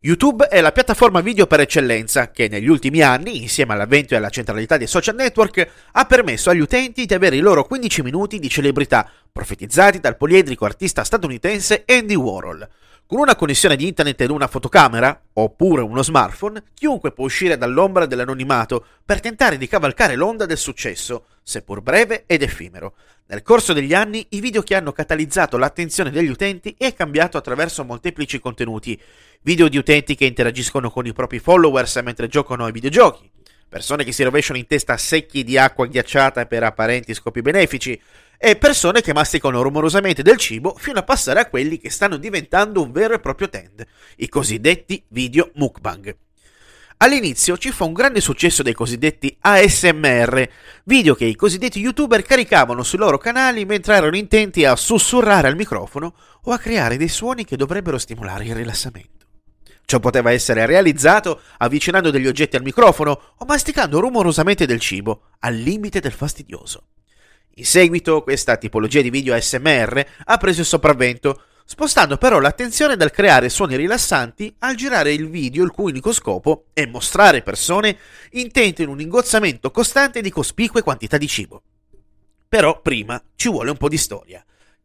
YouTube è la piattaforma video per eccellenza che negli ultimi anni, insieme all'avvento e alla centralità dei social network, ha permesso agli utenti di avere i loro 15 minuti di celebrità, profetizzati dal poliedrico artista statunitense Andy Warhol. Con una connessione di internet ed una fotocamera, oppure uno smartphone, chiunque può uscire dall'ombra dell'anonimato per tentare di cavalcare l'onda del successo, seppur breve ed effimero. Nel corso degli anni i video che hanno catalizzato l'attenzione degli utenti è cambiato attraverso molteplici contenuti. Video di utenti che interagiscono con i propri followers mentre giocano ai videogiochi, persone che si rovesciano in testa secchi di acqua ghiacciata per apparenti scopi benefici, e persone che masticano rumorosamente del cibo fino a passare a quelli che stanno diventando un vero e proprio trend, i cosiddetti video mukbang. All'inizio ci fu un grande successo dei cosiddetti ASMR, video che i cosiddetti youtuber caricavano sui loro canali mentre erano intenti a sussurrare al microfono o a creare dei suoni che dovrebbero stimolare il rilassamento. Ciò poteva essere realizzato avvicinando degli oggetti al microfono o masticando rumorosamente del cibo, al limite del fastidioso. In seguito questa tipologia di video ASMR ha preso il sopravvento, spostando però l'attenzione dal creare suoni rilassanti al girare il video il cui unico scopo è mostrare persone intente in un ingozzamento costante di cospicue quantità di cibo. Però prima ci vuole un po' di storia.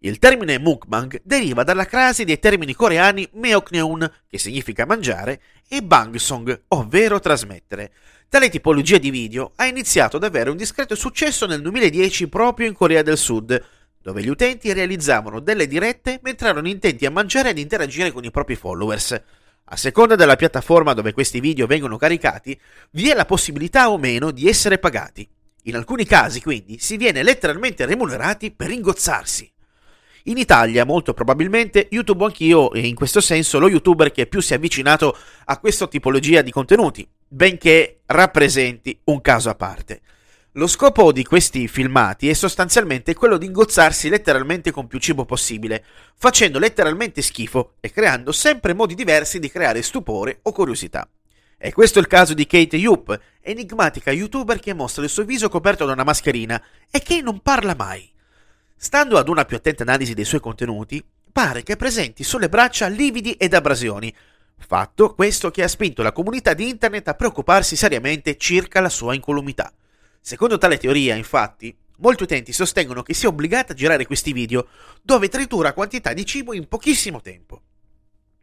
Il termine mukbang deriva dalla crasi dei termini coreani meokneun, che significa mangiare, e bangsong, ovvero trasmettere. Tale tipologia di video ha iniziato ad avere un discreto successo nel 2010 proprio in Corea del Sud, dove gli utenti realizzavano delle dirette mentre erano intenti a mangiare ed interagire con i propri followers. A seconda della piattaforma dove questi video vengono caricati, vi è la possibilità o meno di essere pagati. In alcuni casi, quindi, si viene letteralmente remunerati per ingozzarsi. In Italia, molto probabilmente, YouTube anch'io è in questo senso lo youtuber che più si è avvicinato a questa tipologia di contenuti, benché rappresenti un caso a parte. Lo scopo di questi filmati è sostanzialmente quello di ingozzarsi letteralmente con più cibo possibile, facendo letteralmente schifo e creando sempre modi diversi di creare stupore o curiosità. E questo è il caso di Kate Yup, enigmatica youtuber che mostra il suo viso coperto da una mascherina e che non parla mai. Stando ad una più attenta analisi dei suoi contenuti, pare che presenti sulle braccia lividi ed abrasioni, fatto questo che ha spinto la comunità di internet a preoccuparsi seriamente circa la sua incolumità. Secondo tale teoria, infatti, molti utenti sostengono che sia obbligata a girare questi video dove tritura quantità di cibo in pochissimo tempo.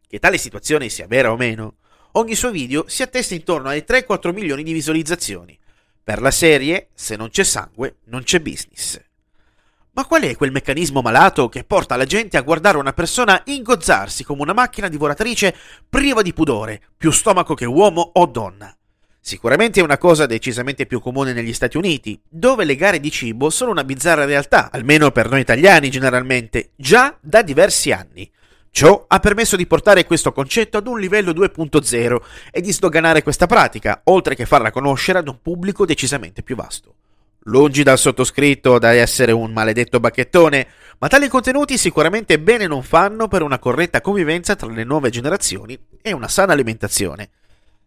Che tale situazione sia vera o meno, ogni suo video si attesta intorno ai 3-4 milioni di visualizzazioni. Per la serie, se non c'è sangue, non c'è business. Ma qual è quel meccanismo malato che porta la gente a guardare una persona ingozzarsi come una macchina divoratrice priva di pudore, più stomaco che uomo o donna? Sicuramente è una cosa decisamente più comune negli Stati Uniti, dove le gare di cibo sono una bizzarra realtà, almeno per noi italiani generalmente, già da diversi anni. Ciò ha permesso di portare questo concetto ad un livello 2.0 e di sdoganare questa pratica, oltre che farla conoscere ad un pubblico decisamente più vasto. Lungi dal sottoscritto da essere un maledetto bacchettone, ma tali contenuti sicuramente bene non fanno per una corretta convivenza tra le nuove generazioni e una sana alimentazione.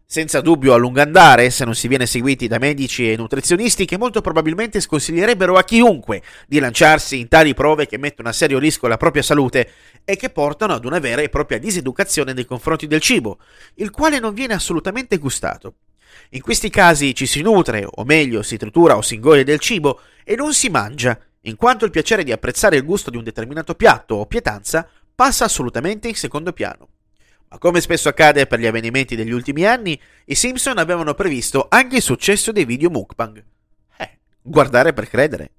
Senza dubbio a lungo andare, se non si viene seguiti da medici e nutrizionisti che molto probabilmente sconsiglierebbero a chiunque di lanciarsi in tali prove che mettono a serio rischio la propria salute e che portano ad una vera e propria diseducazione nei confronti del cibo, il quale non viene assolutamente gustato. In questi casi ci si nutre, o meglio si tritura o si ingoia del cibo, e non si mangia, in quanto il piacere di apprezzare il gusto di un determinato piatto o pietanza passa assolutamente in secondo piano. Ma come spesso accade per gli avvenimenti degli ultimi anni, i Simpson avevano previsto anche il successo dei video mukbang. Eh, guardare per credere.